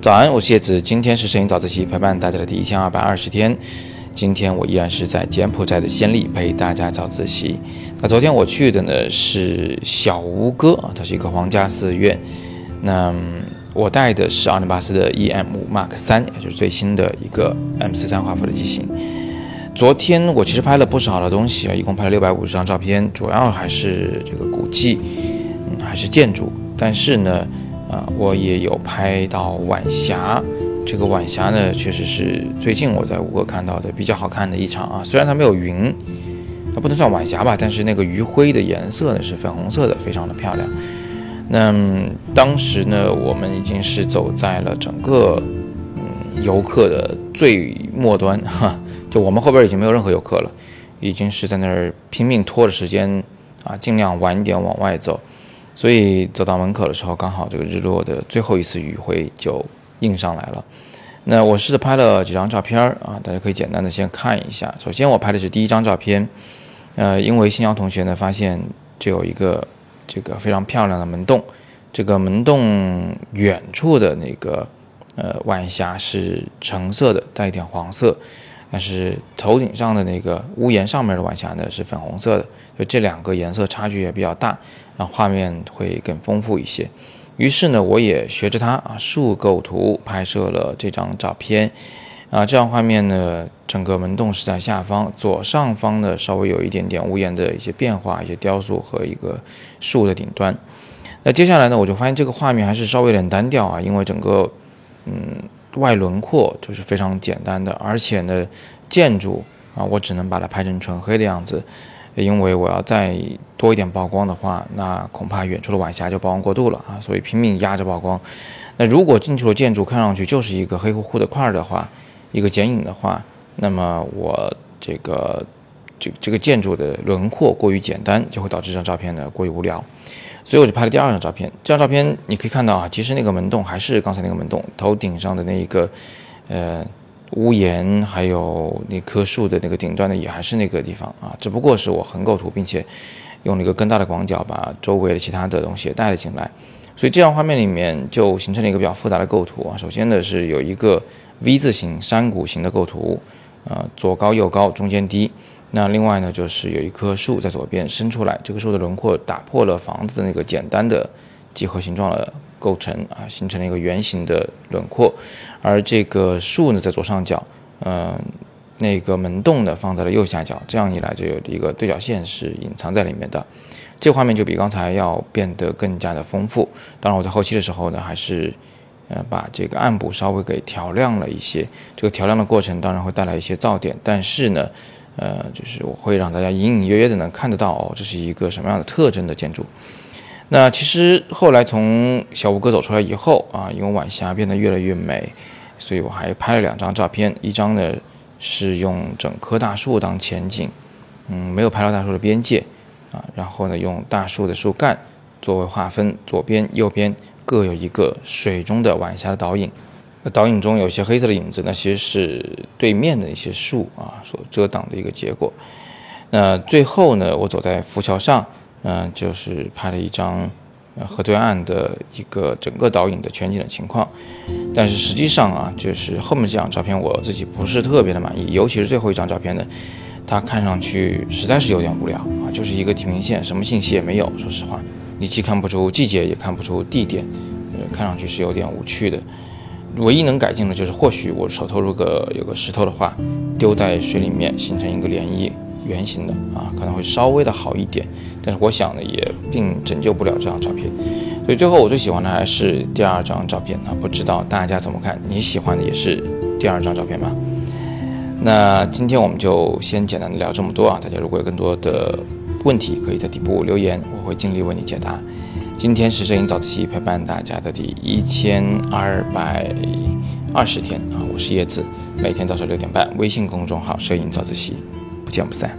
早安，我是叶子，今天是摄影早自习陪伴大家的第一千二百二十天。今天我依然是在柬埔寨的暹粒陪大家早自习。那昨天我去的呢是小吴哥啊，它是一个皇家寺院。那我带的是奥林巴斯的 EM 五 Mark 三，也就是最新的一个 M 四三画幅的机型。昨天我其实拍了不少的东西啊，一共拍了六百五十张照片，主要还是这个古迹，还是建筑。但是呢。啊，我也有拍到晚霞，这个晚霞呢，确实是最近我在吴哥看到的比较好看的一场啊。虽然它没有云，它不能算晚霞吧，但是那个余晖的颜色呢是粉红色的，非常的漂亮。那当时呢，我们已经是走在了整个嗯游客的最末端哈，就我们后边已经没有任何游客了，已经是在那儿拼命拖着时间啊，尽量晚一点往外走。所以走到门口的时候，刚好这个日落的最后一次余晖就映上来了。那我试着拍了几张照片啊，大家可以简单的先看一下。首先我拍的是第一张照片，呃，因为新瑶同学呢发现这有一个这个非常漂亮的门洞，这个门洞远处的那个呃晚霞是橙色的，带一点黄色。但是头顶上的那个屋檐上面的晚霞呢是粉红色的，就这两个颜色差距也比较大，让画面会更丰富一些。于是呢，我也学着它啊，竖构图拍摄了这张照片。啊，这张画面呢，整个门洞是在下方，左上方呢稍微有一点点屋檐的一些变化，一些雕塑和一个树的顶端。那接下来呢，我就发现这个画面还是稍微有点单调啊，因为整个嗯。外轮廓就是非常简单的，而且呢，建筑啊，我只能把它拍成纯黑的样子，因为我要再多一点曝光的话，那恐怕远处的晚霞就曝光过度了啊，所以拼命压着曝光。那如果进去的建筑看上去就是一个黑乎乎的块儿的话，一个剪影的话，那么我这个这这个建筑的轮廓过于简单，就会导致这张照片呢过于无聊。所以我就拍了第二张照片。这张照片你可以看到啊，其实那个门洞还是刚才那个门洞，头顶上的那一个，呃，屋檐还有那棵树的那个顶端呢，也还是那个地方啊。只不过是我横构图，并且用了一个更大的广角，把周围的其他的东西也带了进来。所以这张画面里面就形成了一个比较复杂的构图啊。首先呢是有一个 V 字形山谷型的构图，呃，左高右高，中间低。那另外呢，就是有一棵树在左边伸出来，这个树的轮廓打破了房子的那个简单的几何形状的构成啊，形成了一个圆形的轮廓。而这个树呢，在左上角，嗯，那个门洞呢放在了右下角，这样一来就有一个对角线是隐藏在里面的。这画面就比刚才要变得更加的丰富。当然，我在后期的时候呢，还是呃把这个暗部稍微给调亮了一些。这个调亮的过程当然会带来一些噪点，但是呢。呃，就是我会让大家隐隐约约的能看得到哦，这是一个什么样的特征的建筑。那其实后来从小吴哥走出来以后啊，因为晚霞变得越来越美，所以我还拍了两张照片。一张呢是用整棵大树当前景，嗯，没有拍到大树的边界啊，然后呢用大树的树干作为划分，左边右边各有一个水中的晚霞的倒影。那倒影中有些黑色的影子，那其实是对面的一些树啊所遮挡的一个结果。那最后呢，我走在浮桥上，嗯，就是拍了一张河对岸的一个整个倒影的全景的情况。但是实际上啊，就是后面这张照片我自己不是特别的满意，尤其是最后一张照片呢，它看上去实在是有点无聊啊，就是一个地平线，什么信息也没有。说实话，你既看不出季节，也看不出地点，呃，看上去是有点无趣的。唯一能改进的就是，或许我手头如果有个石头的话，丢在水里面形成一个涟漪，圆形的啊，可能会稍微的好一点。但是我想呢，也并拯救不了这张照片。所以最后我最喜欢的还是第二张照片啊，不知道大家怎么看？你喜欢的也是第二张照片吗？那今天我们就先简单的聊这么多啊，大家如果有更多的问题，可以在底部留言，我会尽力为你解答。今天是摄影早自习陪伴大家的第一千二百二十天啊！我是叶子，每天早上六点半，微信公众号“摄影早自习”，不见不散。